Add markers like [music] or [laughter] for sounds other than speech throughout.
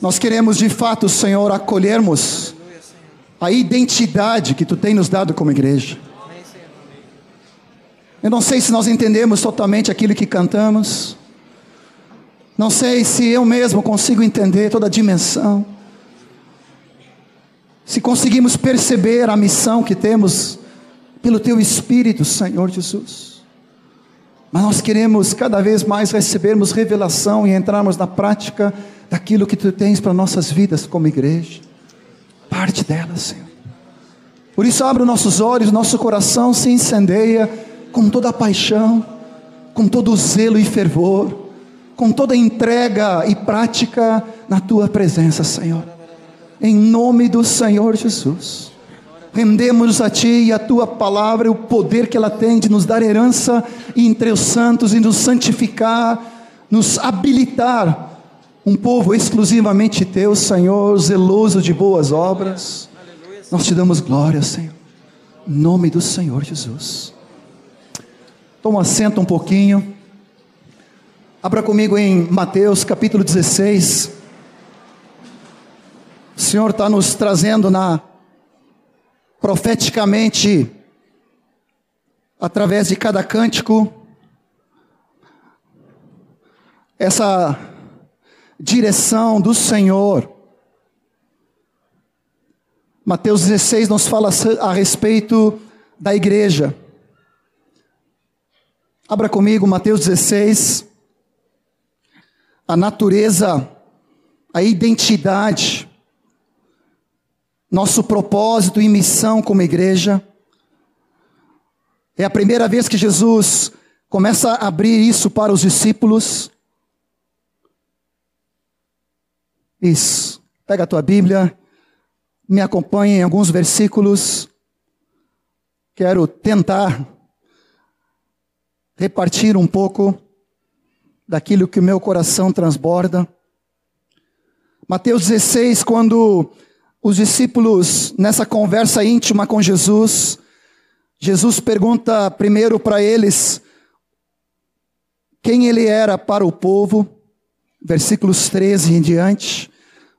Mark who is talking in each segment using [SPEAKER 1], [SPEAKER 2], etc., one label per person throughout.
[SPEAKER 1] Nós queremos de fato, Senhor, acolhermos a identidade que tu tem nos dado como igreja. Eu não sei se nós entendemos totalmente aquilo que cantamos. Não sei se eu mesmo consigo entender toda a dimensão. Se conseguimos perceber a missão que temos pelo teu Espírito, Senhor Jesus. Mas nós queremos cada vez mais recebermos revelação e entrarmos na prática daquilo que tu tens para nossas vidas como igreja. Parte dela, Senhor. Por isso, abre os nossos olhos, nosso coração se incendeia com toda a paixão, com todo o zelo e fervor, com toda a entrega e prática na tua presença, Senhor. Em nome do Senhor Jesus. Rendemos a Ti e a Tua palavra, o poder que ela tem de nos dar herança entre os santos e nos santificar, nos habilitar um povo exclusivamente Teu, Senhor, zeloso de boas obras. Nós te damos glória, Senhor. Em nome do Senhor Jesus. Toma assento um pouquinho. Abra comigo em Mateus capítulo 16. O Senhor está nos trazendo na profeticamente através de cada cântico essa direção do Senhor. Mateus 16 nos fala a respeito da igreja. Abra comigo Mateus 16. A natureza, a identidade, nosso propósito e missão como igreja. É a primeira vez que Jesus começa a abrir isso para os discípulos. Isso. Pega a tua Bíblia, me acompanhe em alguns versículos. Quero tentar repartir um pouco daquilo que o meu coração transborda. Mateus 16, quando os discípulos, nessa conversa íntima com Jesus, Jesus pergunta primeiro para eles quem ele era para o povo, versículos 13 em diante.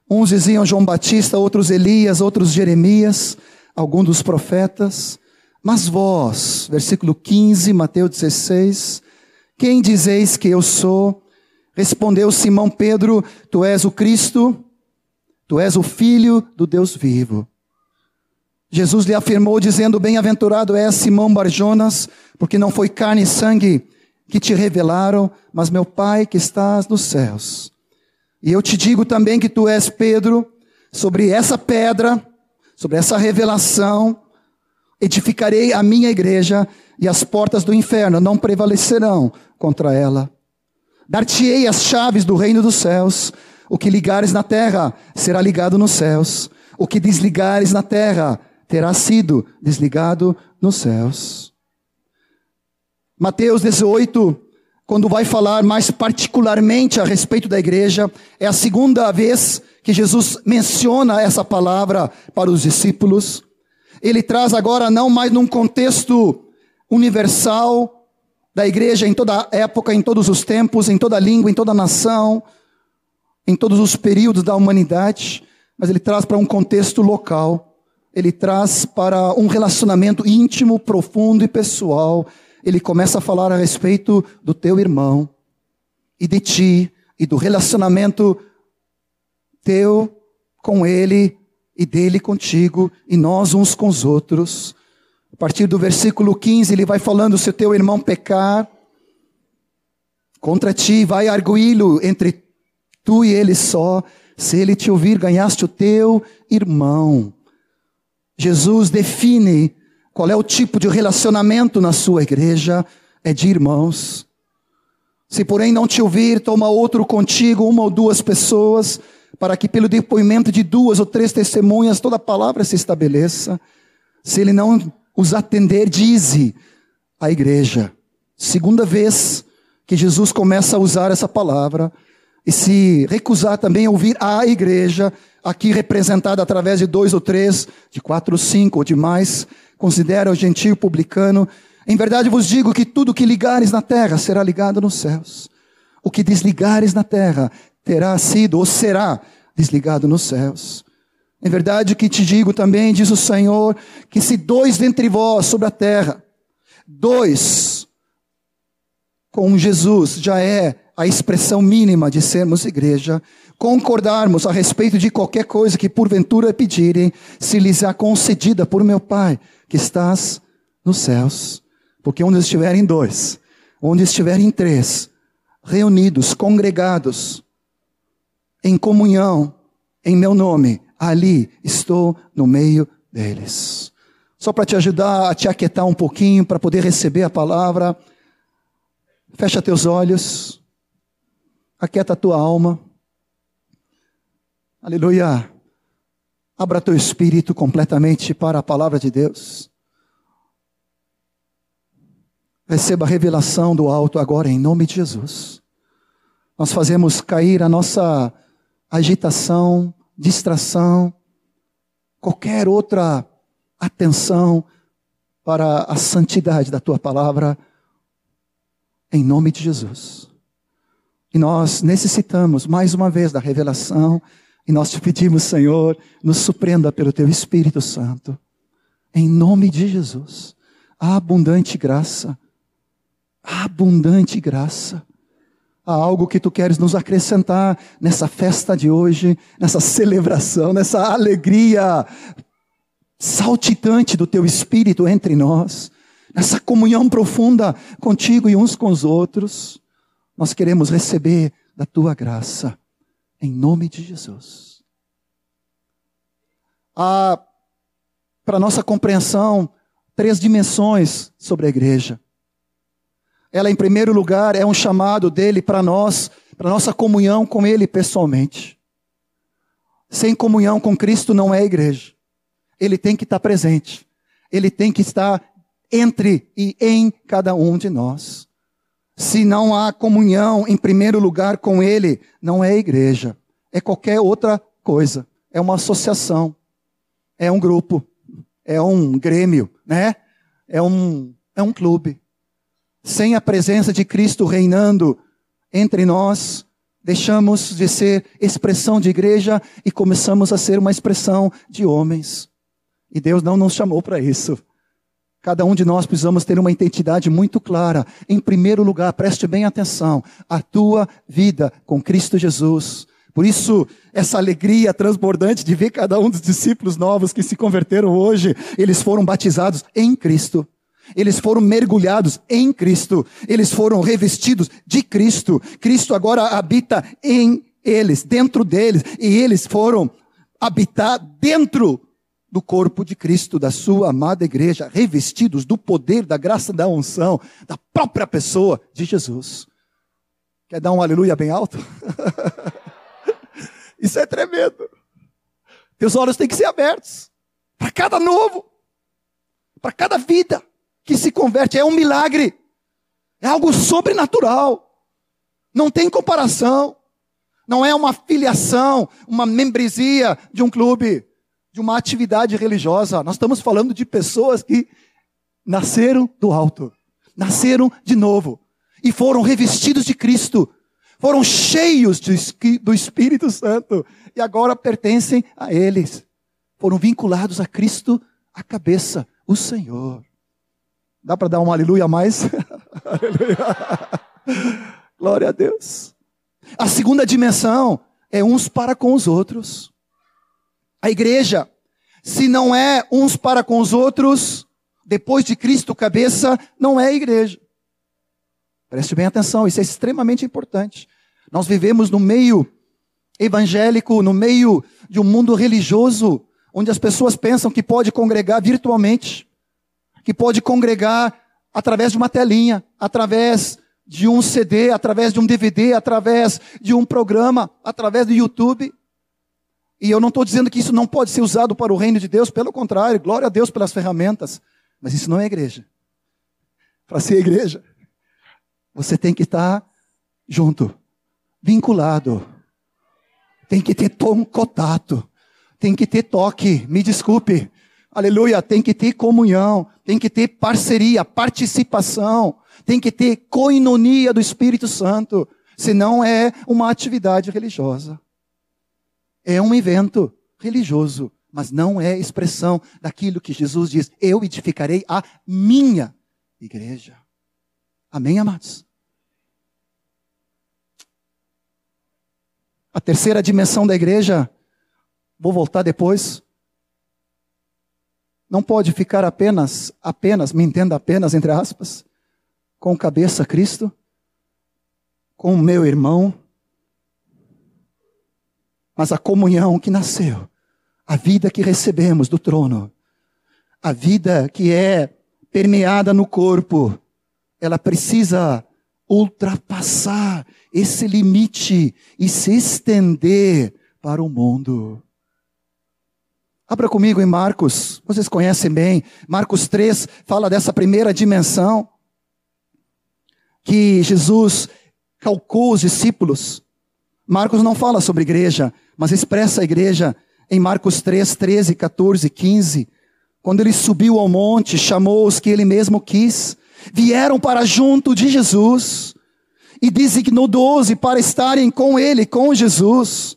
[SPEAKER 1] Uns diziam João Batista, outros Elias, outros Jeremias, alguns dos profetas. Mas vós, versículo 15, Mateus 16, quem dizeis que eu sou? Respondeu Simão Pedro: Tu és o Cristo, tu és o Filho do Deus vivo. Jesus lhe afirmou, dizendo: Bem-aventurado és Simão Barjonas, porque não foi carne e sangue que te revelaram, mas meu Pai que estás nos céus. E eu te digo também que tu és Pedro, sobre essa pedra, sobre essa revelação, edificarei a minha igreja e as portas do inferno não prevalecerão contra ela. Dar-te-ei as chaves do reino dos céus. O que ligares na terra será ligado nos céus. O que desligares na terra terá sido desligado nos céus. Mateus 18, quando vai falar mais particularmente a respeito da igreja, é a segunda vez que Jesus menciona essa palavra para os discípulos ele traz agora não mais num contexto universal da igreja em toda época, em todos os tempos, em toda língua, em toda nação, em todos os períodos da humanidade, mas ele traz para um contexto local. Ele traz para um relacionamento íntimo, profundo e pessoal. Ele começa a falar a respeito do teu irmão e de ti e do relacionamento teu com ele e dele contigo, e nós uns com os outros. A partir do versículo 15, ele vai falando: se o teu irmão pecar contra ti, vai arguí-lo entre tu e ele só. Se ele te ouvir, ganhaste o teu irmão. Jesus define qual é o tipo de relacionamento na sua igreja, é de irmãos. Se porém não te ouvir, toma outro contigo, uma ou duas pessoas, para que pelo depoimento de duas ou três testemunhas toda a palavra se estabeleça. Se ele não os atender, dize a igreja. Segunda vez que Jesus começa a usar essa palavra e se recusar também a ouvir a igreja, aqui representada através de dois ou três, de quatro ou cinco ou de mais, considera o gentio publicano. Em verdade vos digo que tudo que ligares na terra será ligado nos céus. O que desligares na terra terá sido ou será desligado nos céus. Em verdade que te digo também, diz o Senhor, que se dois dentre vós sobre a terra, dois com Jesus já é a expressão mínima de sermos igreja, concordarmos a respeito de qualquer coisa que porventura pedirem, se lhes é concedida por meu Pai, que estás nos céus. Porque onde estiverem dois, onde estiverem três, reunidos, congregados, em comunhão, em meu nome, ali estou no meio deles. Só para te ajudar a te aquietar um pouquinho, para poder receber a palavra, fecha teus olhos, aquieta a tua alma. Aleluia. Abra teu espírito completamente para a palavra de Deus. Receba a revelação do alto agora em nome de Jesus. Nós fazemos cair a nossa agitação, distração, qualquer outra atenção para a santidade da tua palavra, em nome de Jesus. E nós necessitamos mais uma vez da revelação, e nós te pedimos, Senhor, nos surpreenda pelo teu Espírito Santo, em nome de Jesus. A abundante graça, a abundante graça Há algo que tu queres nos acrescentar nessa festa de hoje, nessa celebração, nessa alegria saltitante do teu espírito entre nós, nessa comunhão profunda contigo e uns com os outros. Nós queremos receber da tua graça, em nome de Jesus. Há, para nossa compreensão, três dimensões sobre a igreja. Ela, em primeiro lugar, é um chamado dele para nós, para nossa comunhão com ele pessoalmente. Sem comunhão com Cristo não é igreja. Ele tem que estar presente. Ele tem que estar entre e em cada um de nós. Se não há comunhão em primeiro lugar com Ele, não é igreja. É qualquer outra coisa. É uma associação. É um grupo. É um grêmio, né? É um, é um clube. Sem a presença de Cristo reinando entre nós, deixamos de ser expressão de igreja e começamos a ser uma expressão de homens. E Deus não nos chamou para isso. Cada um de nós precisamos ter uma identidade muito clara. Em primeiro lugar, preste bem atenção, a tua vida com Cristo Jesus. Por isso, essa alegria transbordante de ver cada um dos discípulos novos que se converteram hoje, eles foram batizados em Cristo. Eles foram mergulhados em Cristo. Eles foram revestidos de Cristo. Cristo agora habita em eles, dentro deles. E eles foram habitar dentro do corpo de Cristo, da sua amada igreja, revestidos do poder, da graça, da unção, da própria pessoa de Jesus. Quer dar um aleluia bem alto? [laughs] Isso é tremendo. Teus olhos têm que ser abertos para cada novo, para cada vida que se converte. É um milagre. É algo sobrenatural. Não tem comparação. Não é uma filiação, uma membresia de um clube, de uma atividade religiosa. Nós estamos falando de pessoas que nasceram do alto, nasceram de novo e foram revestidos de Cristo, foram cheios do Espírito Santo e agora pertencem a eles. Foram vinculados a Cristo, a cabeça, o Senhor. Dá para dar um aleluia a mais? [laughs] Glória a Deus. A segunda dimensão é uns para com os outros. A igreja, se não é uns para com os outros, depois de Cristo cabeça, não é igreja. Preste bem atenção, isso é extremamente importante. Nós vivemos no meio evangélico, no meio de um mundo religioso, onde as pessoas pensam que pode congregar virtualmente que pode congregar através de uma telinha, através de um CD, através de um DVD, através de um programa, através do YouTube. E eu não estou dizendo que isso não pode ser usado para o reino de Deus, pelo contrário, glória a Deus pelas ferramentas. Mas isso não é igreja. Para ser igreja, você tem que estar junto, vinculado. Tem que ter tom contato. Tem que ter toque. Me desculpe. Aleluia, tem que ter comunhão, tem que ter parceria, participação, tem que ter coinonia do Espírito Santo, senão é uma atividade religiosa. É um evento religioso, mas não é expressão daquilo que Jesus diz: eu edificarei a minha igreja. Amém, amados? A terceira dimensão da igreja, vou voltar depois, não pode ficar apenas, apenas, me entenda apenas, entre aspas, com cabeça Cristo, com meu irmão, mas a comunhão que nasceu, a vida que recebemos do trono, a vida que é permeada no corpo, ela precisa ultrapassar esse limite e se estender para o mundo. Abra comigo em Marcos, vocês conhecem bem, Marcos 3 fala dessa primeira dimensão que Jesus calcou os discípulos. Marcos não fala sobre igreja, mas expressa a igreja em Marcos 3, 13, 14, 15. Quando ele subiu ao monte, chamou os que ele mesmo quis, vieram para junto de Jesus e designou doze para estarem com ele, com Jesus,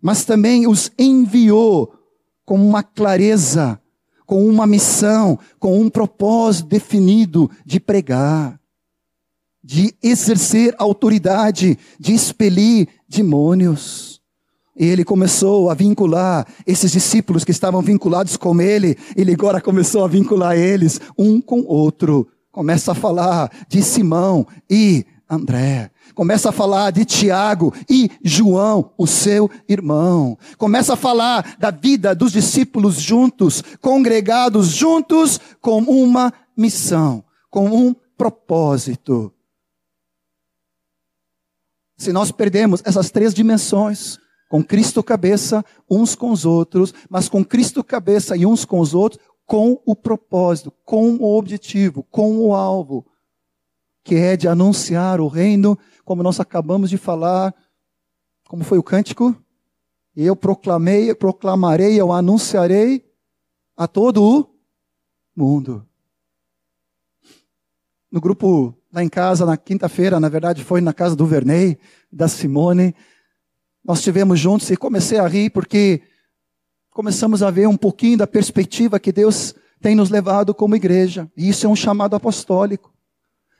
[SPEAKER 1] mas também os enviou com uma clareza, com uma missão, com um propósito definido de pregar, de exercer autoridade, de expelir demônios. E ele começou a vincular esses discípulos que estavam vinculados com ele, ele agora começou a vincular eles um com o outro. Começa a falar de Simão e André. Começa a falar de Tiago e João, o seu irmão. Começa a falar da vida dos discípulos juntos, congregados juntos, com uma missão, com um propósito. Se nós perdemos essas três dimensões, com Cristo cabeça, uns com os outros, mas com Cristo cabeça e uns com os outros, com o propósito, com o objetivo, com o alvo, que é de anunciar o reino como nós acabamos de falar, como foi o cântico? Eu proclamei, proclamarei, eu anunciarei a todo o mundo. No grupo lá em casa, na quinta-feira, na verdade foi na casa do Vernei, da Simone, nós estivemos juntos e comecei a rir porque começamos a ver um pouquinho da perspectiva que Deus tem nos levado como igreja. E isso é um chamado apostólico.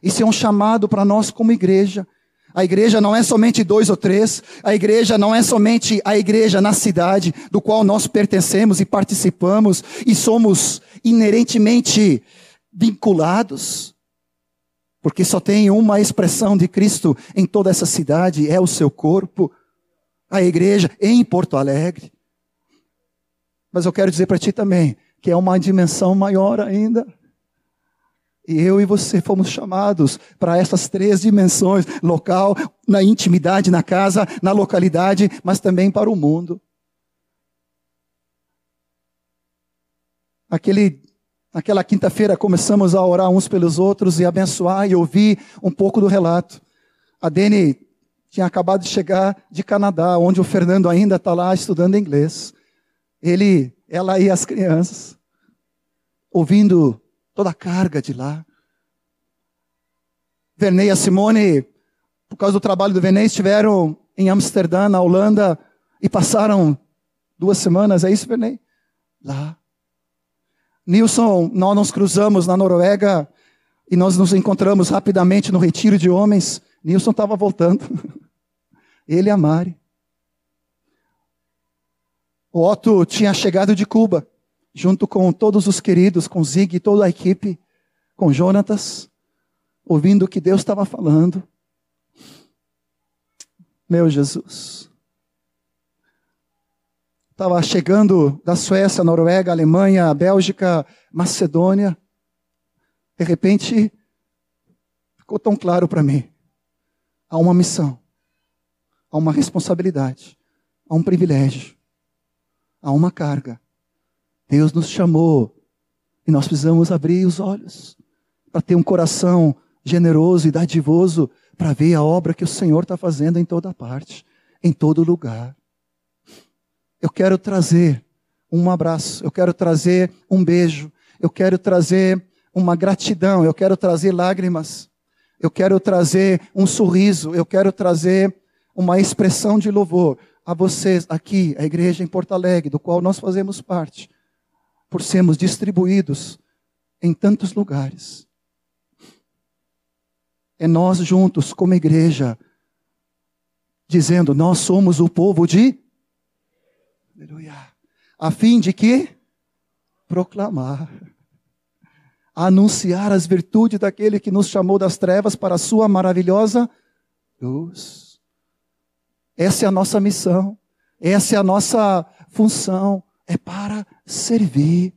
[SPEAKER 1] Isso é um chamado para nós como igreja. A igreja não é somente dois ou três, a igreja não é somente a igreja na cidade, do qual nós pertencemos e participamos e somos inerentemente vinculados, porque só tem uma expressão de Cristo em toda essa cidade, é o seu corpo, a igreja em Porto Alegre. Mas eu quero dizer para ti também que é uma dimensão maior ainda. E eu e você fomos chamados para essas três dimensões: local, na intimidade, na casa, na localidade, mas também para o mundo. Aquele, aquela quinta-feira começamos a orar uns pelos outros e abençoar e ouvir um pouco do relato. A Dene tinha acabado de chegar de Canadá, onde o Fernando ainda está lá estudando inglês. Ele, ela e as crianças, ouvindo toda a carga de lá. Vernei e a Simone, por causa do trabalho do Vernei, estiveram em Amsterdã, na Holanda, e passaram duas semanas, é isso, Vernei? Lá. Nilson, nós nos cruzamos na Noruega e nós nos encontramos rapidamente no retiro de homens. Nilson estava voltando. [laughs] Ele e a Mari. O Otto tinha chegado de Cuba junto com todos os queridos, com Zig e toda a equipe, com Jonatas, ouvindo o que Deus estava falando. Meu Jesus. Estava chegando da Suécia, Noruega, Alemanha, Bélgica, Macedônia. De repente, ficou tão claro para mim. Há uma missão, há uma responsabilidade, há um privilégio, há uma carga Deus nos chamou e nós precisamos abrir os olhos para ter um coração generoso e dadivoso para ver a obra que o Senhor está fazendo em toda parte, em todo lugar. Eu quero trazer um abraço, eu quero trazer um beijo, eu quero trazer uma gratidão, eu quero trazer lágrimas, eu quero trazer um sorriso, eu quero trazer uma expressão de louvor a vocês aqui, a igreja em Porto Alegre, do qual nós fazemos parte, por sermos distribuídos em tantos lugares. É nós juntos, como igreja, dizendo: Nós somos o povo de. Aleluia. A fim de que? Proclamar. Anunciar as virtudes daquele que nos chamou das trevas para a sua maravilhosa luz. Essa é a nossa missão. Essa é a nossa função. É para servir.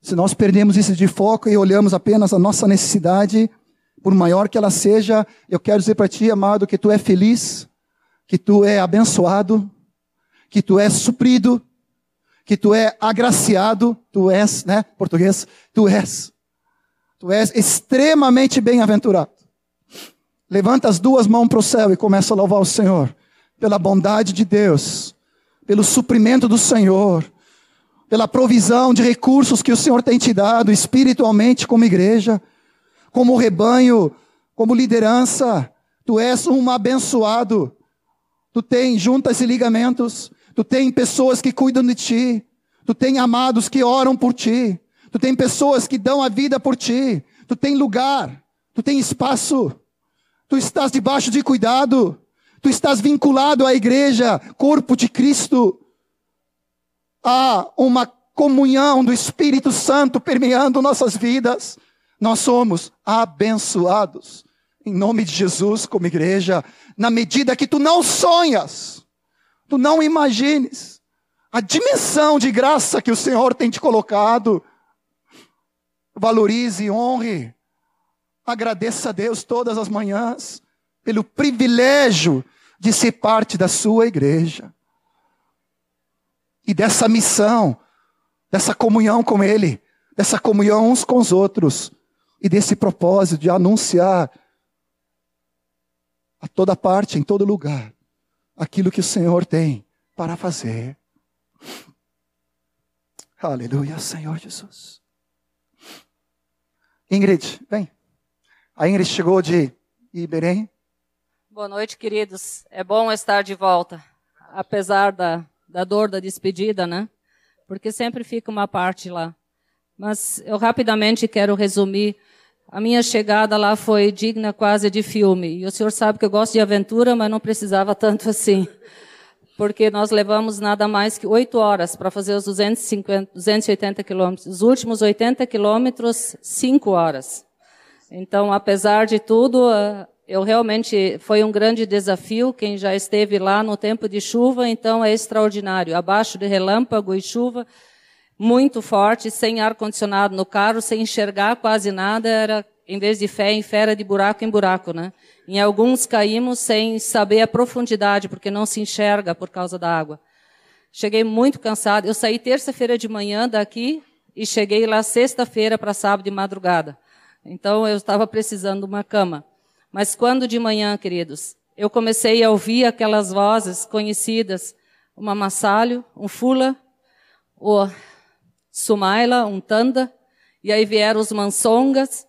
[SPEAKER 1] Se nós perdemos isso de foco e olhamos apenas a nossa necessidade, por maior que ela seja, eu quero dizer para ti, amado, que tu é feliz, que tu é abençoado, que tu é suprido, que tu é agraciado, tu és, né, português, tu és. Tu és extremamente bem-aventurado. Levanta as duas mãos para o céu e começa a louvar o Senhor pela bondade de Deus, pelo suprimento do Senhor, pela provisão de recursos que o Senhor tem te dado espiritualmente como igreja como rebanho, como liderança. Tu és um abençoado. Tu tem juntas e ligamentos. Tu tem pessoas que cuidam de ti. Tu tem amados que oram por ti. Tu tem pessoas que dão a vida por ti. Tu tem lugar. Tu tem espaço. Tu estás debaixo de cuidado. Tu estás vinculado à igreja, corpo de Cristo. Há uma comunhão do Espírito Santo permeando nossas vidas. Nós somos abençoados em nome de Jesus como igreja, na medida que tu não sonhas, tu não imagines a dimensão de graça que o Senhor tem te colocado. Valorize, honre, agradeça a Deus todas as manhãs pelo privilégio de ser parte da sua igreja e dessa missão, dessa comunhão com Ele, dessa comunhão uns com os outros e desse propósito de anunciar a toda parte, em todo lugar, aquilo que o Senhor tem para fazer. Aleluia, Senhor Jesus. Ingrid, vem. A Ingrid chegou de Iberém.
[SPEAKER 2] Boa noite, queridos. É bom estar de volta, apesar da, da dor da despedida, né? Porque sempre fica uma parte lá. Mas eu rapidamente quero resumir a minha chegada lá foi digna quase de filme. E o senhor sabe que eu gosto de aventura, mas não precisava tanto assim. Porque nós levamos nada mais que oito horas para fazer os 250, 280 quilômetros. Os últimos 80 quilômetros, cinco horas. Então, apesar de tudo, eh, eu realmente foi um grande desafio. Quem já esteve lá no tempo de chuva, então é extraordinário. Abaixo de relâmpago e chuva, muito forte, sem ar-condicionado no carro, sem enxergar quase nada, era, em vez de fé em fé, era de buraco em buraco, né? Em alguns caímos sem saber a profundidade, porque não se enxerga por causa da água. Cheguei muito cansado. Eu saí terça-feira de manhã daqui e cheguei lá sexta-feira para sábado de madrugada. Então eu estava precisando de uma cama. Mas quando de manhã, queridos, eu comecei a ouvir aquelas vozes conhecidas, uma Massalho, um Fula, o Sumaila, um Tanda, e aí vieram os Mansongas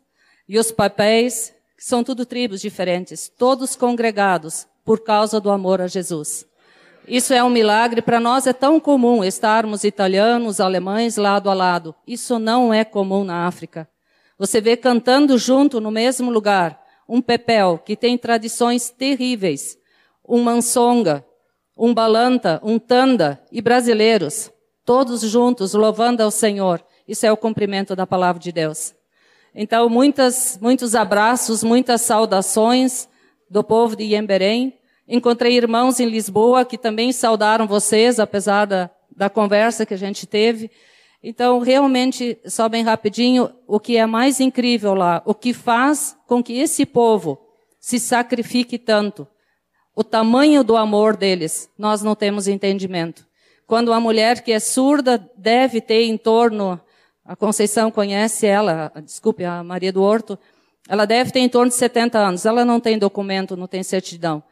[SPEAKER 2] e os Papéis, que são tudo tribos diferentes, todos congregados por causa do amor a Jesus. Isso é um milagre. Para nós é tão comum estarmos italianos, alemães lado a lado. Isso não é comum na África. Você vê cantando junto no mesmo lugar um pepel que tem tradições terríveis, um mansonga, um balanta, um tanda e brasileiros todos juntos louvando ao Senhor. Isso é o cumprimento da palavra de Deus. Então, muitas, muitos abraços, muitas saudações do povo de Iemberém. Encontrei irmãos em Lisboa que também saudaram vocês, apesar da, da conversa que a gente teve. Então, realmente, só bem rapidinho, o que é mais incrível lá, o que faz com que esse povo se sacrifique tanto, o tamanho do amor deles, nós não temos entendimento. Quando uma mulher que é surda deve ter em torno, a Conceição conhece ela, desculpe, a Maria do Horto, ela deve ter em torno de 70 anos. Ela não tem documento, não tem certidão.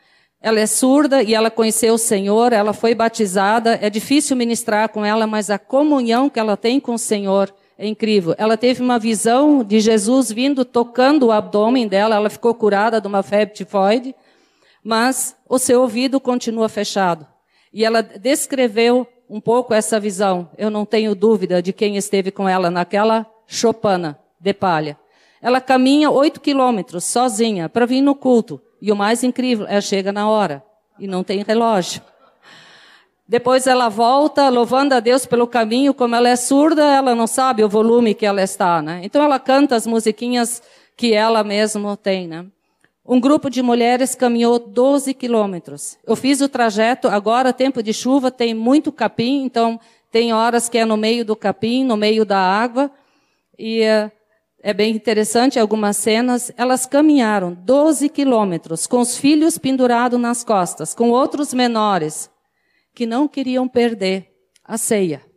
[SPEAKER 2] Ela é surda e ela conheceu o Senhor, ela foi batizada. É difícil ministrar com ela, mas a comunhão que ela tem com o Senhor é incrível. Ela teve uma visão de Jesus vindo tocando o abdômen dela, ela ficou curada de uma febre tifoide. mas o seu ouvido continua fechado. E ela descreveu um pouco essa visão. Eu não tenho dúvida de quem esteve com ela naquela chopana de palha. Ela caminha oito quilômetros sozinha para vir no culto. E o mais incrível, ela chega na hora e não tem relógio. Depois ela volta louvando a Deus pelo caminho, como ela é surda, ela não sabe o volume que ela está, né? Então ela canta as musiquinhas que ela mesma tem, né? Um grupo de mulheres caminhou 12 quilômetros. Eu fiz o trajeto, agora, tempo de chuva, tem muito capim, então tem horas que é no meio do capim, no meio da água. E uh, é bem interessante algumas cenas. Elas caminharam 12 quilômetros com os filhos pendurados nas costas, com outros menores que não queriam perder a ceia.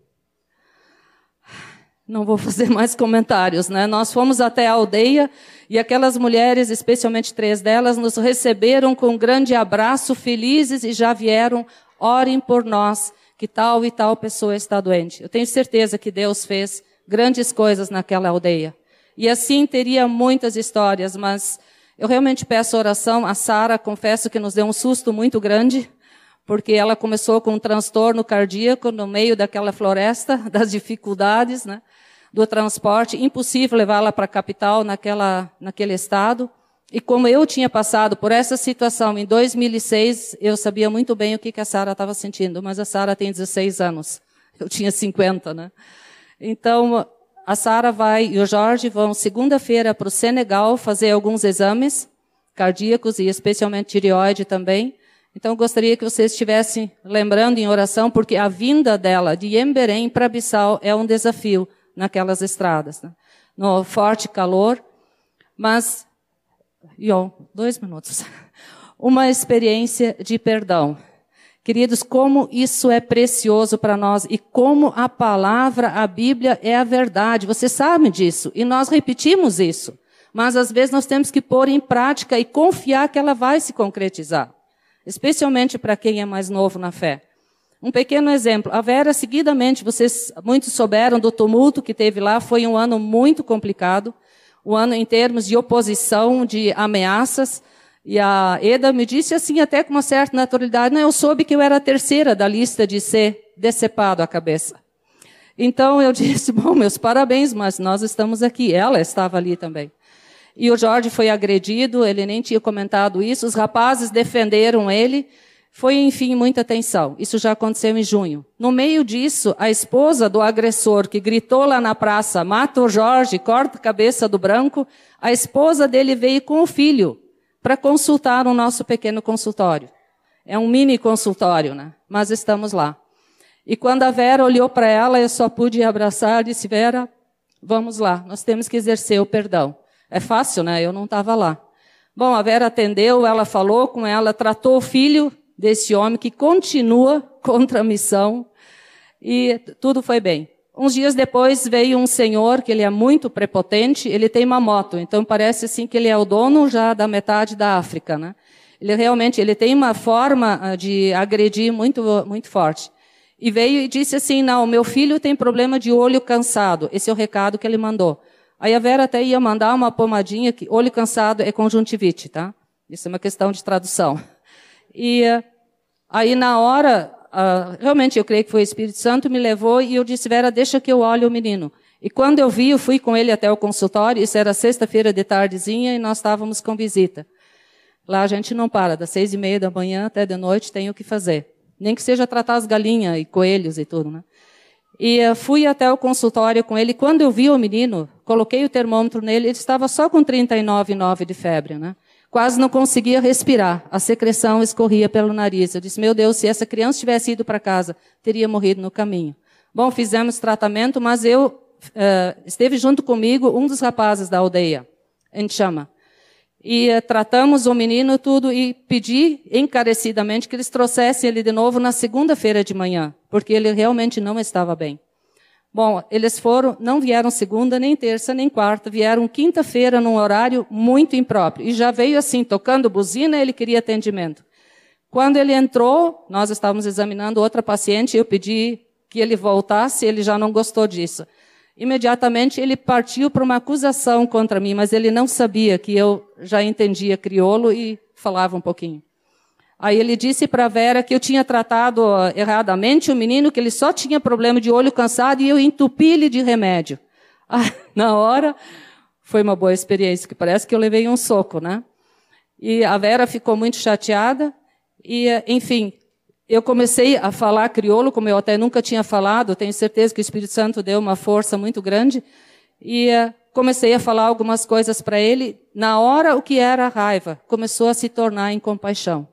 [SPEAKER 2] Não vou [laughs] fazer mais comentários, né? Nós fomos até a aldeia e aquelas mulheres, especialmente três delas, nos receberam com um grande abraço, felizes e já vieram, orem por nós, que tal e tal pessoa está doente. Eu tenho certeza que Deus fez grandes coisas naquela aldeia. E assim teria muitas histórias, mas eu realmente peço oração. A Sara, confesso que nos deu um susto muito grande, porque ela começou com um transtorno cardíaco no meio daquela floresta, [laughs] das dificuldades, né, do transporte, impossível levá-la para a capital naquela, naquele estado. E como eu tinha passado por essa situação em 2006, eu sabia muito bem o que, que a Sara estava sentindo, mas a Sara tem 16 anos. [laughs] Eu tinha 50, né? Então, a Sara vai e o Jorge vão segunda-feira para o Senegal fazer alguns exames cardíacos e especialmente tireoide também. Então, gostaria que vocês estivessem lembrando em oração, porque a vinda dela de Emberém para Bissau é um desafio naquelas estradas, né? no forte calor. Mas, ó, dois minutos. [laughs] Uma experiência de perdão. Queridos, como isso é precioso para nós e como a palavra, a Bíblia é a verdade. Você sabe disso e nós repetimos isso. Mas às vezes nós temos que pôr em prática e confiar que ela vai se concretizar. Especialmente para quem é mais novo na fé. Um pequeno exemplo. A Vera, seguidamente, vocês muitos souberam do tumulto que teve lá, foi um ano muito complicado. Um ano em termos de oposição, de ameaças. E a Eda me disse assim, até com uma certa naturalidade, não, eu soube que eu era a terceira da lista de ser decepado a cabeça. Então eu [laughs] disse, bom, meus parabéns, mas nós estamos aqui. Ela estava ali também. E o Jorge foi agredido, ele nem tinha comentado isso, os rapazes defenderam ele. Foi, enfim, muita tensão. Isso já aconteceu em junho. No meio disso, a esposa do agressor, que gritou lá na praça, mata o Jorge, corta a cabeça do branco, a esposa dele veio com o filho para consultar o nosso pequeno consultório. É um mini consultório, né? Mas estamos lá. E quando a Vera olhou para ela, eu só pude abraçar e disse: Vera, vamos lá, nós temos que exercer o perdão. É fácil, né? Eu não estava lá. Bom, a Vera atendeu, ela falou com ela, tratou o filho desse homem que continua [laughs] contra a missão e tudo foi bem. Uns dias depois veio um senhor que ele é muito prepotente, ele tem uma moto, então parece assim que ele é o dono já da metade da África, né? Ele realmente ele tem uma forma ah, de agredir muito muito forte. E veio e disse assim: "Não, meu filho tem problema de olho cansado". Esse é o recado que ele mandou. Aí a Vera até ia mandar uma pomadinha que olho cansado é conjuntivite, tá? Isso é uma questão de tradução. E ah, aí na hora uh, realmente eu creio que foi o Espírito Santo, me levou e eu disse, Vera, deixa que eu olhe o menino. E quando eu vi, eu fui com ele até o consultório, isso era sexta-feira de tardezinha e nós estávamos com visita. Lá a gente não para, das seis e meia da manhã até de noite tem o que fazer. Nem que seja tratar as galinhas e coelhos e tudo, né? E fui até o consultório com ele. Quando eu vi o menino, coloquei o termômetro nele, ele estava só com 39,9 de febre, né? quase não conseguia respirar. A secreção escorria pelo nariz. Eu disse: Meu Deus, se essa criança tivesse ido para casa, teria morrido no caminho. Bom, fizemos tratamento, mas eu uh, esteve junto comigo um dos rapazes da aldeia, em chama. E uh, tratamos o menino tudo e pedi encarecidamente que eles trouxessem ele de novo na segunda-feira de manhã, porque ele realmente não estava bem. Bom, eles foram, não vieram segunda, nem terça, nem quarta, vieram quinta-feira num horário muito impróprio. E já veio assim, tocando buzina, ele queria atendimento. Quando ele entrou, nós estávamos examinando outra paciente, eu pedi que ele voltasse, ele já não gostou disso. Imediatamente ele partiu para uma acusação contra mim, mas ele não sabia que eu já entendia crioulo e falava um pouquinho. Aí ele disse para Vera que eu tinha tratado erradamente o menino, que ele só tinha problema de olho cansado e eu entupi ele de remédio. [laughs] Ah, na hora, foi uma boa experiência, que parece que eu levei um soco, né? E a Vera ficou muito chateada e, enfim, eu comecei a falar crioulo, como eu até nunca tinha falado, tenho certeza que o Espírito Santo deu uma força muito grande, e uh, comecei a falar algumas coisas para ele. Na hora, o que era raiva começou a se tornar em compaixão.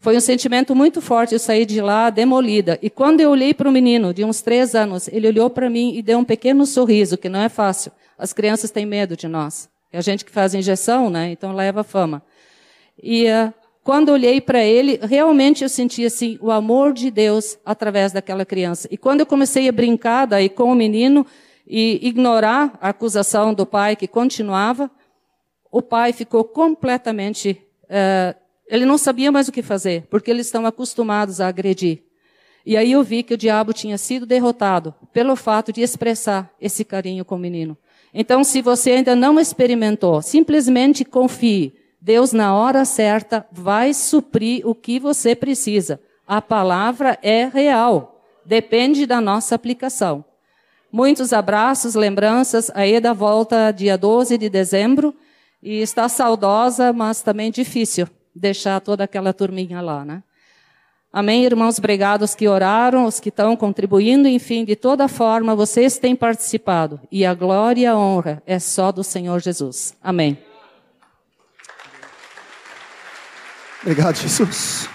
[SPEAKER 2] Foi um sentimento muito forte, eu saí de lá demolida. E quando eu olhei para o menino, de uns três anos, ele olhou para mim e deu um pequeno sorriso, que não é fácil. As crianças têm medo de nós. É a gente que faz injeção, né? Então leva fama. E uh, quando olhei para ele, realmente eu senti assim o amor de Deus através daquela criança. E quando eu comecei a brincar daí com o menino e ignorar a acusação do pai que continuava, o pai ficou completamente uh, ele não sabia mais o que fazer, porque eles estão acostumados a agredir. E aí eu vi que o diabo tinha sido derrotado pelo fato de expressar esse carinho com o menino. Então, se você ainda não experimentou, simplesmente confie. Deus, na hora certa, vai suprir o que você precisa. A palavra é real. Depende da nossa aplicação. Muitos abraços, lembranças. A Eda volta dia 12 de dezembro e está saudosa, mas também difícil deixar toda aquela turminha lá, né? Amém, irmãos, obrigado que oraram, os que estão contribuindo, enfim, de toda forma, vocês têm participado. E a glória e a honra é só do Senhor Jesus. Amém.
[SPEAKER 1] Obrigado, Jesus.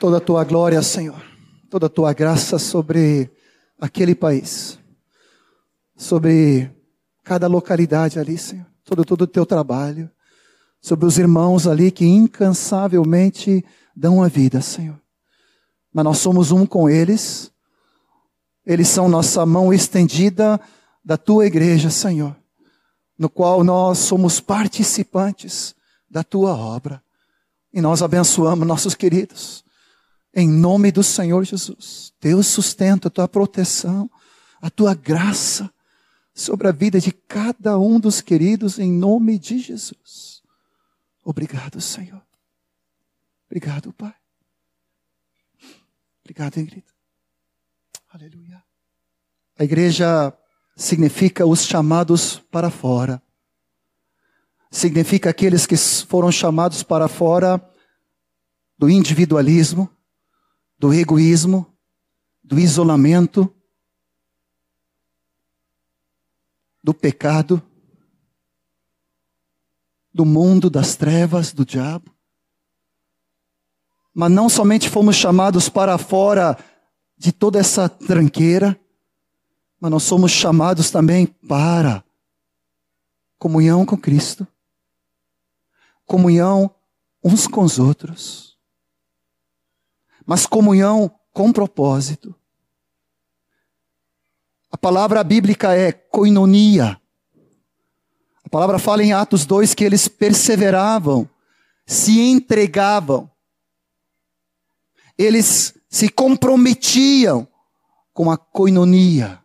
[SPEAKER 1] Toda a tua glória, Senhor, toda a tua graça sobre aquele país, sobre cada localidade ali, Senhor. Todo o teu trabalho, sobre os irmãos ali que incansavelmente dão a vida, Senhor. Mas nós somos um com eles, eles são nossa mão estendida da tua igreja, Senhor, no qual nós somos participantes da tua obra. E nós abençoamos nossos queridos. Em nome do Senhor Jesus. Deus sustenta a tua proteção, a tua graça sobre a vida de cada um dos queridos, em nome de Jesus. Obrigado, Senhor. Obrigado, Pai. Obrigado, Ingrid. Aleluia. A igreja significa os chamados para fora. Significa aqueles que foram chamados para fora do individualismo, do egoísmo, do isolamento, do pecado, do mundo, das trevas, do diabo. Mas não somente fomos chamados para fora de toda essa tranqueira, mas nós somos chamados também para comunhão com Cristo, comunhão uns com os outros, mas comunhão com propósito. A palavra bíblica é koinonia. A palavra fala em Atos 2 que eles perseveravam, se entregavam, eles se comprometiam com a koinonia,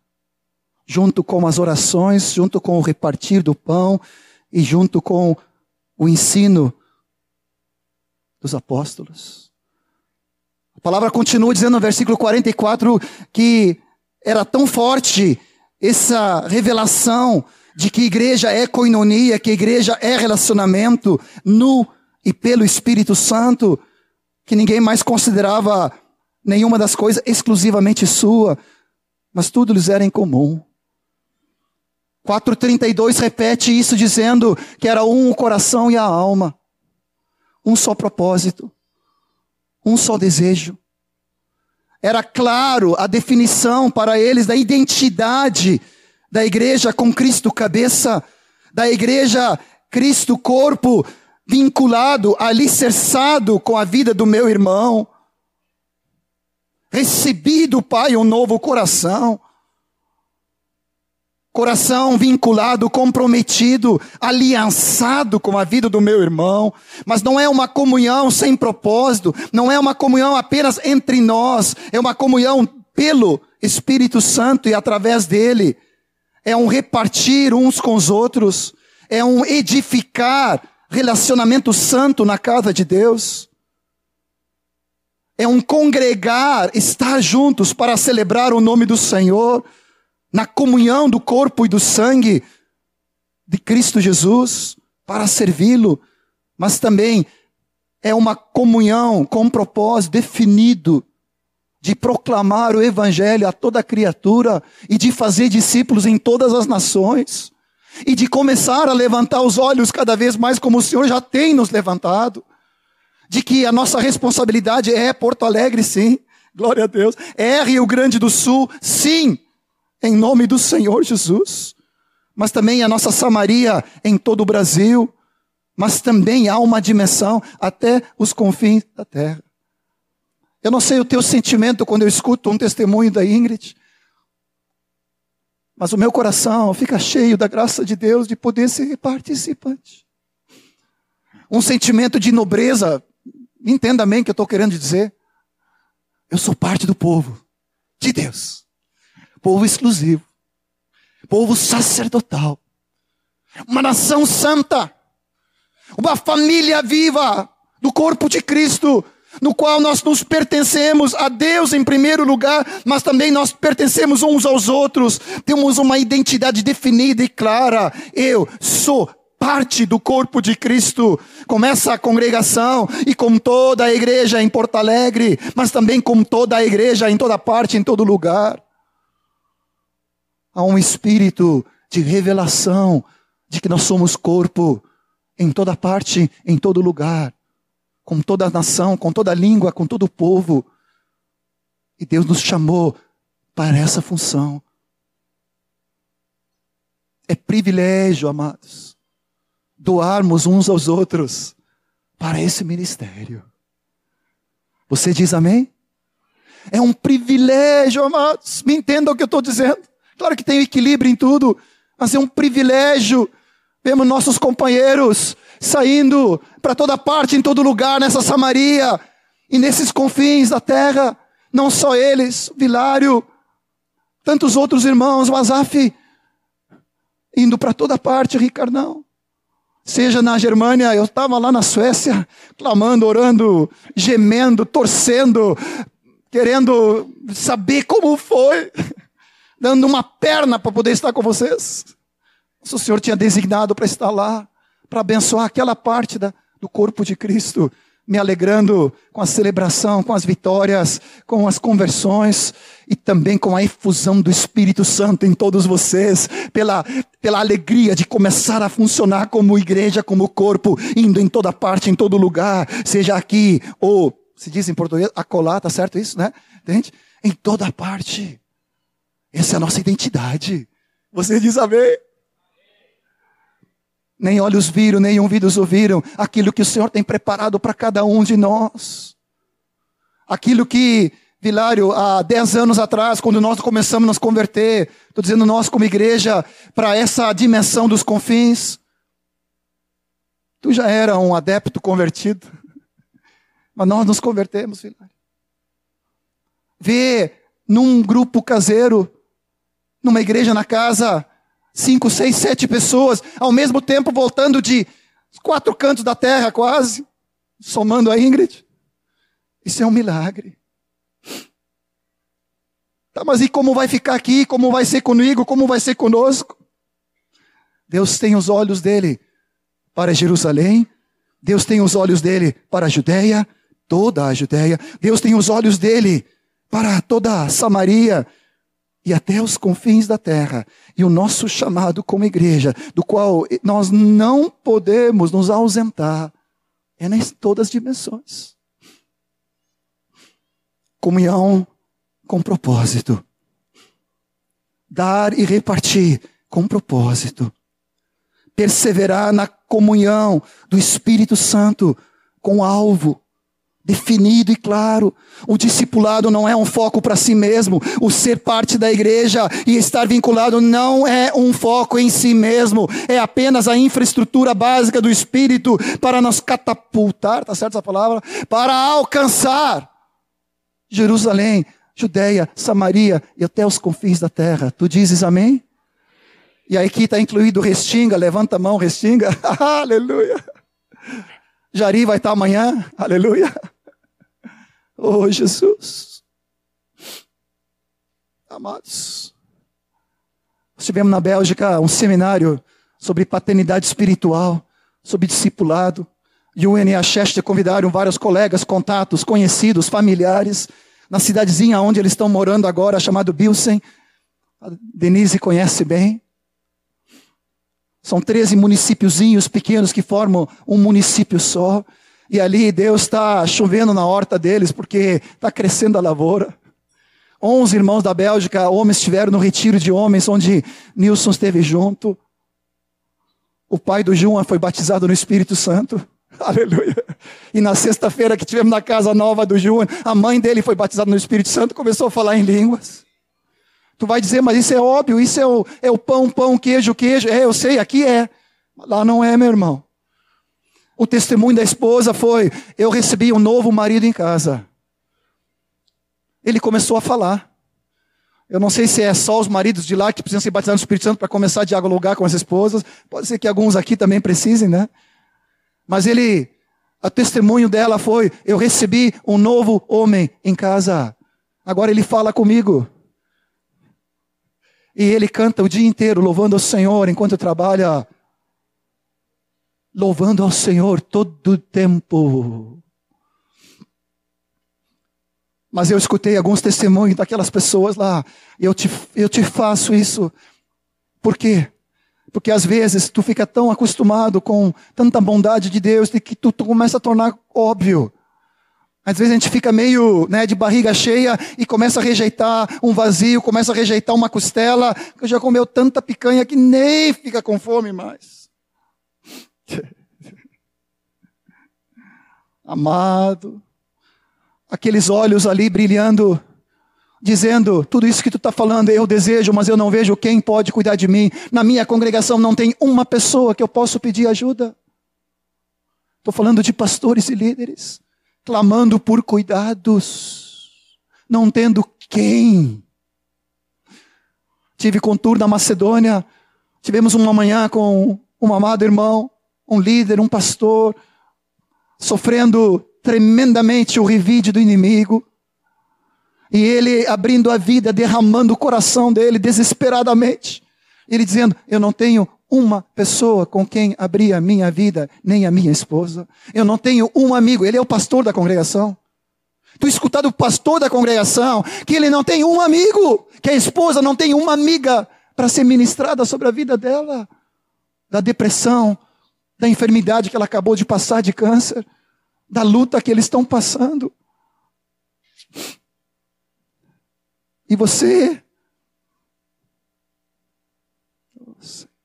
[SPEAKER 1] junto com as orações, junto com o repartir do pão e junto com o ensino dos apóstolos. A palavra continua dizendo no versículo 44 que era tão forte essa revelação de que igreja é coinonia, que igreja é relacionamento no e pelo Espírito Santo, que ninguém mais considerava nenhuma das coisas exclusivamente sua, mas tudo lhes era em comum. 4:32 repete isso dizendo que era um o coração e a alma, um só propósito, um só desejo. Era claro a definição para eles da identidade da igreja com Cristo cabeça, da igreja Cristo corpo, vinculado, alicerçado com a vida do meu irmão. Recebi do Pai um novo coração coração vinculado, comprometido, aliançado com a vida do meu irmão. Mas não é uma comunhão sem propósito, não é uma comunhão apenas entre nós, é uma comunhão pelo Espírito Santo e através dele. É um repartir uns com os outros, é um edificar relacionamento santo na casa de Deus. É um congregar, estar juntos para celebrar o nome do Senhor, na comunhão do corpo e do sangue de Cristo Jesus, para servi-lo, mas também é uma comunhão com um propósito definido de proclamar o Evangelho a toda criatura e de fazer discípulos em todas as nações e de começar a levantar os olhos cada vez mais como o Senhor já tem nos levantado. De que a nossa responsabilidade é Porto Alegre, sim, glória a Deus, é Rio Grande do Sul, sim, em nome do Senhor Jesus, mas também a nossa Samaria em todo o Brasil, mas também há uma dimensão até os confins da terra. Eu não sei o teu sentimento quando eu escuto um testemunho da Ingrid, mas o meu coração fica cheio da graça de Deus de poder ser participante. Um sentimento de nobreza, entenda bem o que eu estou querendo dizer. Eu sou parte do povo de Deus, povo exclusivo, povo sacerdotal, uma nação santa, uma família viva do corpo de Cristo, no qual nós nos pertencemos a Deus em primeiro lugar, mas também nós pertencemos uns aos outros, temos uma identidade definida e clara. Eu sou parte do corpo de Cristo, com essa congregação e com toda a igreja em Porto Alegre, mas também com toda a igreja em toda parte, em todo lugar. Há um espírito de revelação de que nós somos corpo em toda parte, em todo lugar com toda a nação, com toda a língua, com todo o povo. E Deus nos chamou para essa função. É privilégio, amados, doarmos uns aos outros para esse ministério. Você diz amém? É um privilégio, amados. Me entenda o que eu estou dizendo. Claro que tem equilíbrio em tudo, mas é um privilégio. Vemos nossos companheiros saindo para toda parte, em todo lugar, nessa Samaria e nesses confins da terra. Não só eles, Vilário, tantos outros irmãos, o Azaf, indo para toda parte, Ricardão. Seja na Germânia, eu estava lá na Suécia, clamando, orando, gemendo, torcendo, querendo saber como foi, dando uma perna para poder estar com vocês. O Senhor tinha designado para estar lá para abençoar aquela parte da, do corpo de Cristo, me alegrando com a celebração, com as vitórias, com as conversões e também com a efusão do Espírito Santo em todos vocês, pela, pela alegria de começar a funcionar como igreja, como corpo, indo em toda parte, em todo lugar, seja aqui ou, se diz em português, acolá, tá certo isso, né? Entende? Em toda parte. Essa é a nossa identidade. Você diz amém? Nem olhos viram, nem ouvidos ouviram aquilo que o Senhor tem preparado para cada um de nós. Aquilo que, Vilário, há dez anos atrás, quando nós começamos a nos converter, estou dizendo nós como igreja, para essa dimensão dos confins, tu já era um adepto convertido, [laughs] mas nós nos convertemos, Vilário. Vê num grupo caseiro, numa igreja na casa, cinco, seis, sete pessoas, ao mesmo tempo voltando de quatro cantos da terra, quase, somando a Ingrid. Isso é um milagre. Tá, mas e como vai ficar aqui? Como vai ser comigo? Como vai ser conosco? Deus tem os olhos dele para Jerusalém, Deus tem os olhos dele para a Judéia, toda a Judéia, Deus tem os olhos dele para toda a Samaria, e até os confins da terra. E o nosso chamado como igreja, do qual nós não podemos nos ausentar, é em todas as dimensões. Comunhão com propósito. Dar e repartir com propósito. Perseverar na comunhão do Espírito Santo com alvo definido e claro. O discipulado não é um foco para si mesmo. O ser parte da igreja e estar vinculado não é um foco em si mesmo. É apenas a infraestrutura básica do Espírito para nos catapultar, tá certo essa palavra? Para alcançar Jerusalém, Judéia, Samaria e até os confins da terra. Tu dizes amém? E aqui está incluído Restinga, levanta a mão, Restinga. [laughs] Aleluia. Jari vai estar amanhã. Aleluia. Oh, Jesus. Amados. Estivemos na Bélgica um seminário sobre paternidade espiritual, sobre discipulado. E o UNA Chester convidaram vários colegas, contatos, conhecidos, familiares, na cidadezinha onde eles estão morando agora, chamado Bilsen. A Denise conhece bem. São 13 municípiozinhos pequenos que formam um município só. E ali Deus está chovendo na horta deles, porque está crescendo a lavoura. Onze irmãos da Bélgica, homens estiveram no retiro de homens, onde Nilson esteve junto. O pai do Juma foi batizado no Espírito Santo. [laughs] Aleluia. E na sexta-feira que tivemos na casa nova do Júnior, a mãe dele foi batizada no Espírito Santo começou a falar em línguas. Tu vai dizer, mas isso é óbvio, isso é o, é o pão, pão, queijo, queijo. É, eu sei, aqui é. Lá não é, meu irmão. O testemunho da esposa foi: eu recebi um novo marido em casa. Ele começou a falar. Eu não sei se é só os maridos de lá que precisam ser batizados no Espírito Santo para começar a dialogar com as esposas. Pode ser que alguns aqui também precisem, né? Mas ele, o testemunho dela foi: eu recebi um novo homem em casa. Agora ele fala comigo. E ele canta o dia inteiro louvando ao Senhor enquanto trabalha louvando ao Senhor todo o tempo. Mas eu escutei alguns testemunhos daquelas pessoas lá, eu te, eu te faço isso. Por quê? Porque às vezes tu fica tão acostumado com tanta bondade de Deus que tu, tu começa a tornar óbvio. Às vezes a gente fica meio né, de barriga cheia e começa a rejeitar um vazio, começa a rejeitar uma costela, que já comeu tanta picanha que nem fica com fome mais. [laughs] Amado, aqueles olhos ali brilhando, dizendo: tudo isso que tu está falando eu desejo, mas eu não vejo quem pode cuidar de mim. Na minha congregação não tem uma pessoa que eu possa pedir ajuda. Estou falando de pastores e líderes, clamando por cuidados, não tendo quem. Tive com na Macedônia, tivemos uma manhã com um amado irmão, um líder, um pastor, sofrendo tremendamente o revide do inimigo. E ele abrindo a vida, derramando o coração dele desesperadamente. Ele dizendo: Eu não tenho uma pessoa com quem abrir a minha vida, nem a minha esposa. Eu não tenho um amigo. Ele é o pastor da congregação. Tu escutado o pastor da congregação que ele não tem um amigo, que a esposa não tem uma amiga para ser ministrada sobre a vida dela, da depressão, da enfermidade que ela acabou de passar de câncer, da luta que eles estão passando. E você?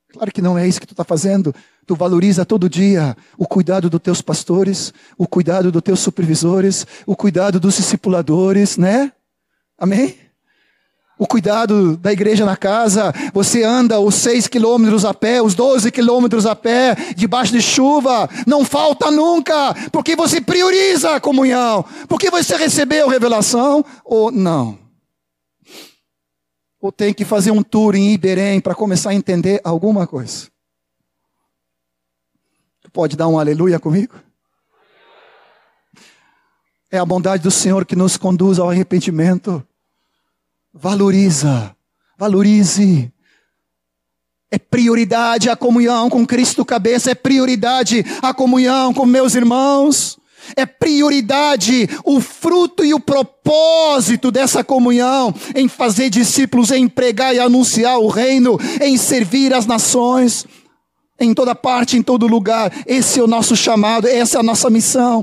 [SPEAKER 1] Claro que não é isso que tu está fazendo. Tu valoriza todo dia o cuidado dos teus pastores, o cuidado dos teus supervisores, o cuidado dos discipuladores, né? Amém? O cuidado da igreja na casa, você anda os seis quilômetros a pé, os doze quilômetros a pé, debaixo de chuva, não falta nunca, porque você prioriza a comunhão, porque você recebeu revelação ou não. Ou tem que fazer um tour em Iberém para começar a entender alguma coisa. Tu pode dar um aleluia comigo? É a bondade do Senhor que nos conduz ao arrependimento. Valoriza, valorize. É prioridade a comunhão com Cristo cabeça, é prioridade a comunhão com meus irmãos. É prioridade o fruto e o propósito dessa comunhão em fazer discípulos, em pregar e anunciar o reino, em servir as nações, em toda parte, em todo lugar. Esse é o nosso chamado, essa é a nossa missão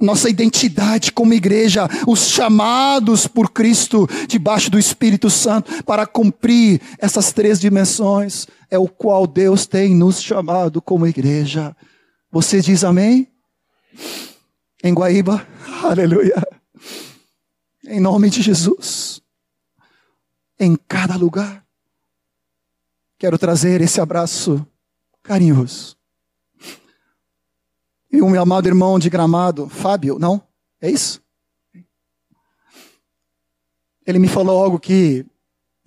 [SPEAKER 1] nossa identidade como igreja, os chamados por Cristo debaixo do Espírito Santo para cumprir essas três dimensões, é o qual Deus tem nos chamado como igreja. Você diz amém? Em Guaíba, aleluia. Em nome de Jesus, em cada lugar, quero trazer esse abraço carinhoso e o meu amado irmão de gramado, Fábio, não? É isso? Ele me falou algo que,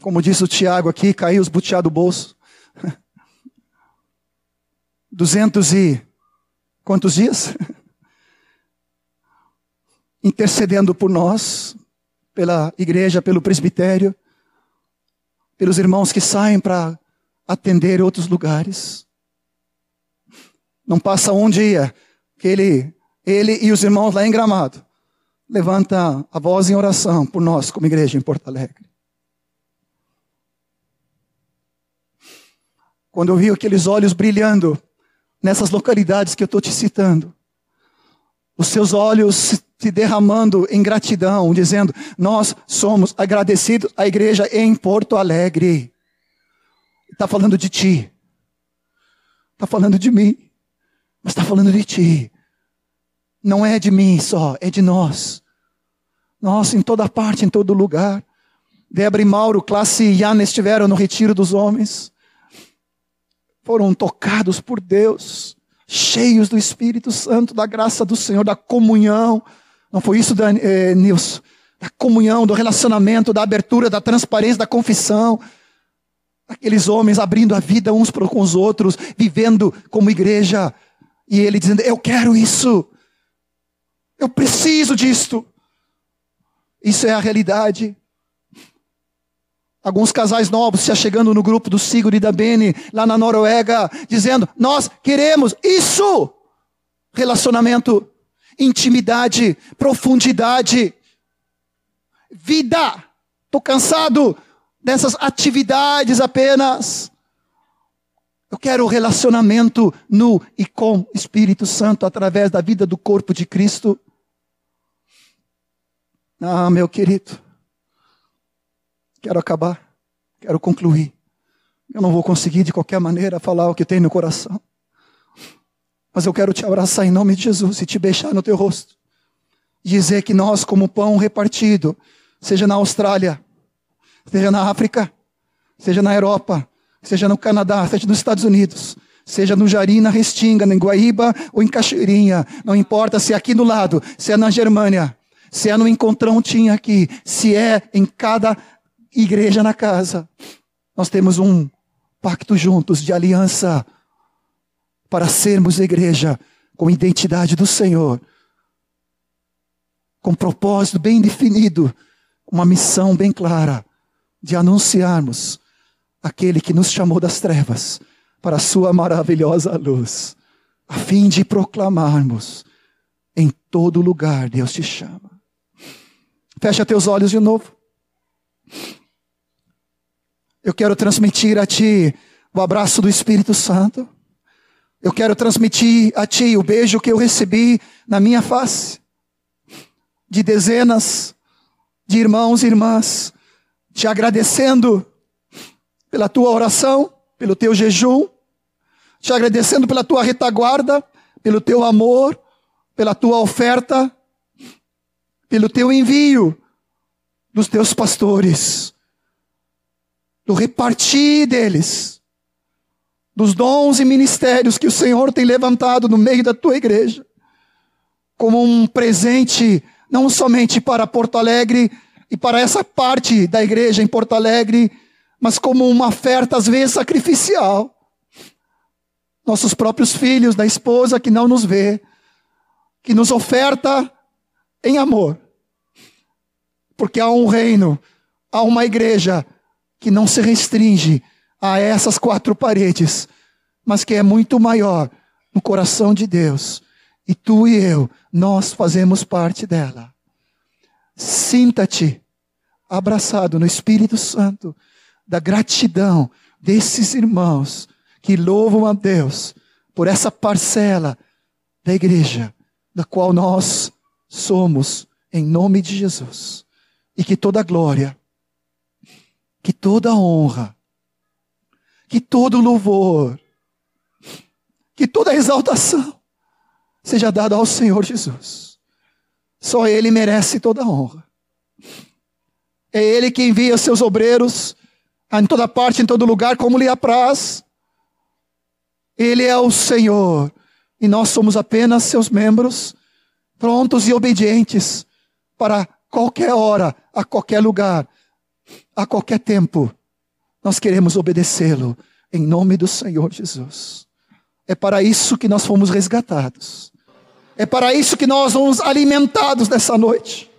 [SPEAKER 1] como disse o Tiago aqui, caiu os butiá do bolso. [laughs] 200 e quantos dias? [laughs] Intercedendo por nós, pela igreja, pelo presbitério, pelos irmãos que saem para atender outros lugares. Não passa um dia que ele, ele e os irmãos lá em Gramado levanta a voz em oração por nós como igreja em Porto Alegre. Quando eu vi aqueles olhos brilhando nessas localidades que eu estou te citando, os seus olhos se derramando em gratidão, dizendo: Nós somos agradecidos à igreja em Porto Alegre. Está falando de ti, está falando de mim, mas está falando de ti. Não é de mim só, é de nós. Nós, em toda parte, em todo lugar. Débora e Mauro, classe Iana, estiveram no retiro dos homens. Foram tocados por Deus cheios do Espírito Santo, da graça do Senhor, da comunhão. Não foi isso, Dan, eh, Nilson? Da comunhão, do relacionamento, da abertura, da transparência, da confissão. Aqueles homens abrindo a vida uns com os outros, vivendo como igreja. E ele dizendo: Eu quero isso. Eu preciso disto. Isso é a realidade. Alguns casais novos se achegando no grupo do Sigurd e da Beni, lá na Noruega, dizendo: Nós queremos isso! Relacionamento, intimidade, profundidade, vida. Estou cansado dessas atividades apenas. Eu quero relacionamento no e com Espírito Santo através da vida do corpo de Cristo. Ah, meu querido, Quero acabar, quero concluir. Eu não vou conseguir de qualquer maneira falar o que tem no coração. Mas eu quero te abraçar em nome de Jesus e te beijar no teu rosto. Dizer que nós, como pão repartido, seja na Austrália, seja na África, seja na Europa, seja no Canadá, seja nos Estados Unidos, seja no Jari, na Restinga, em Guaíba ou em Cachoeirinha, não importa se é aqui do lado, se é na Germânia, se é no Encontrão tinha aqui, se é em cada igreja na casa. Nós temos um pacto juntos de aliança para sermos igreja com identidade do Senhor, com propósito bem definido, uma missão bem clara de anunciarmos aquele que nos chamou das trevas para a sua maravilhosa luz, a fim de proclamarmos em todo lugar Deus te chama. Fecha teus olhos de novo. Eu quero transmitir a ti o abraço do Espírito Santo. Eu quero transmitir a ti o beijo que eu recebi na minha face, de dezenas de irmãos e irmãs, te agradecendo pela tua oração, pelo teu jejum, te agradecendo pela tua retaguarda, pelo teu amor, pela tua oferta, pelo teu envio dos teus pastores do repartir deles, dos dons e ministérios que o Senhor tem levantado no meio da tua igreja, como um presente, não somente para Porto Alegre e para essa parte da igreja em Porto Alegre, mas como uma oferta, às vezes sacrificial. Nossos próprios filhos, da esposa que não nos vê, que nos oferta em amor. Porque há um reino, há uma igreja que não se restringe a essas quatro paredes, mas que é muito maior no coração de Deus. E tu e eu, nós fazemos parte dela. Sinta-te abraçado no Espírito Santo da gratidão desses irmãos que louvam a Deus por essa parcela da igreja, da qual nós somos, em nome de Jesus. E que toda glória que toda honra, que todo louvor, que toda exaltação seja dada ao Senhor Jesus. Só Ele merece toda honra. É Ele que envia seus obreiros em toda parte, em todo lugar, como lhe apraz. Ele é o Senhor e nós somos apenas seus membros, prontos e obedientes para qualquer hora, a qualquer lugar, a qualquer tempo, nós queremos obedecê-lo em nome do Senhor Jesus. É para isso que nós fomos resgatados. É para isso que nós somos alimentados nessa noite.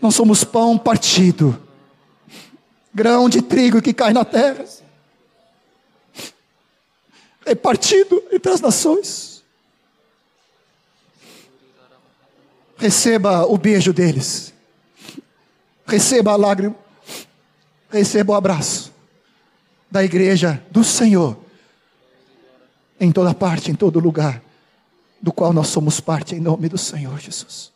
[SPEAKER 1] Nós somos pão partido, grão de trigo que cai na terra, é partido entre as nações. Receba o beijo deles, receba a lágrima, receba o abraço da igreja do Senhor, em toda parte, em todo lugar, do qual nós somos parte, em nome do Senhor Jesus.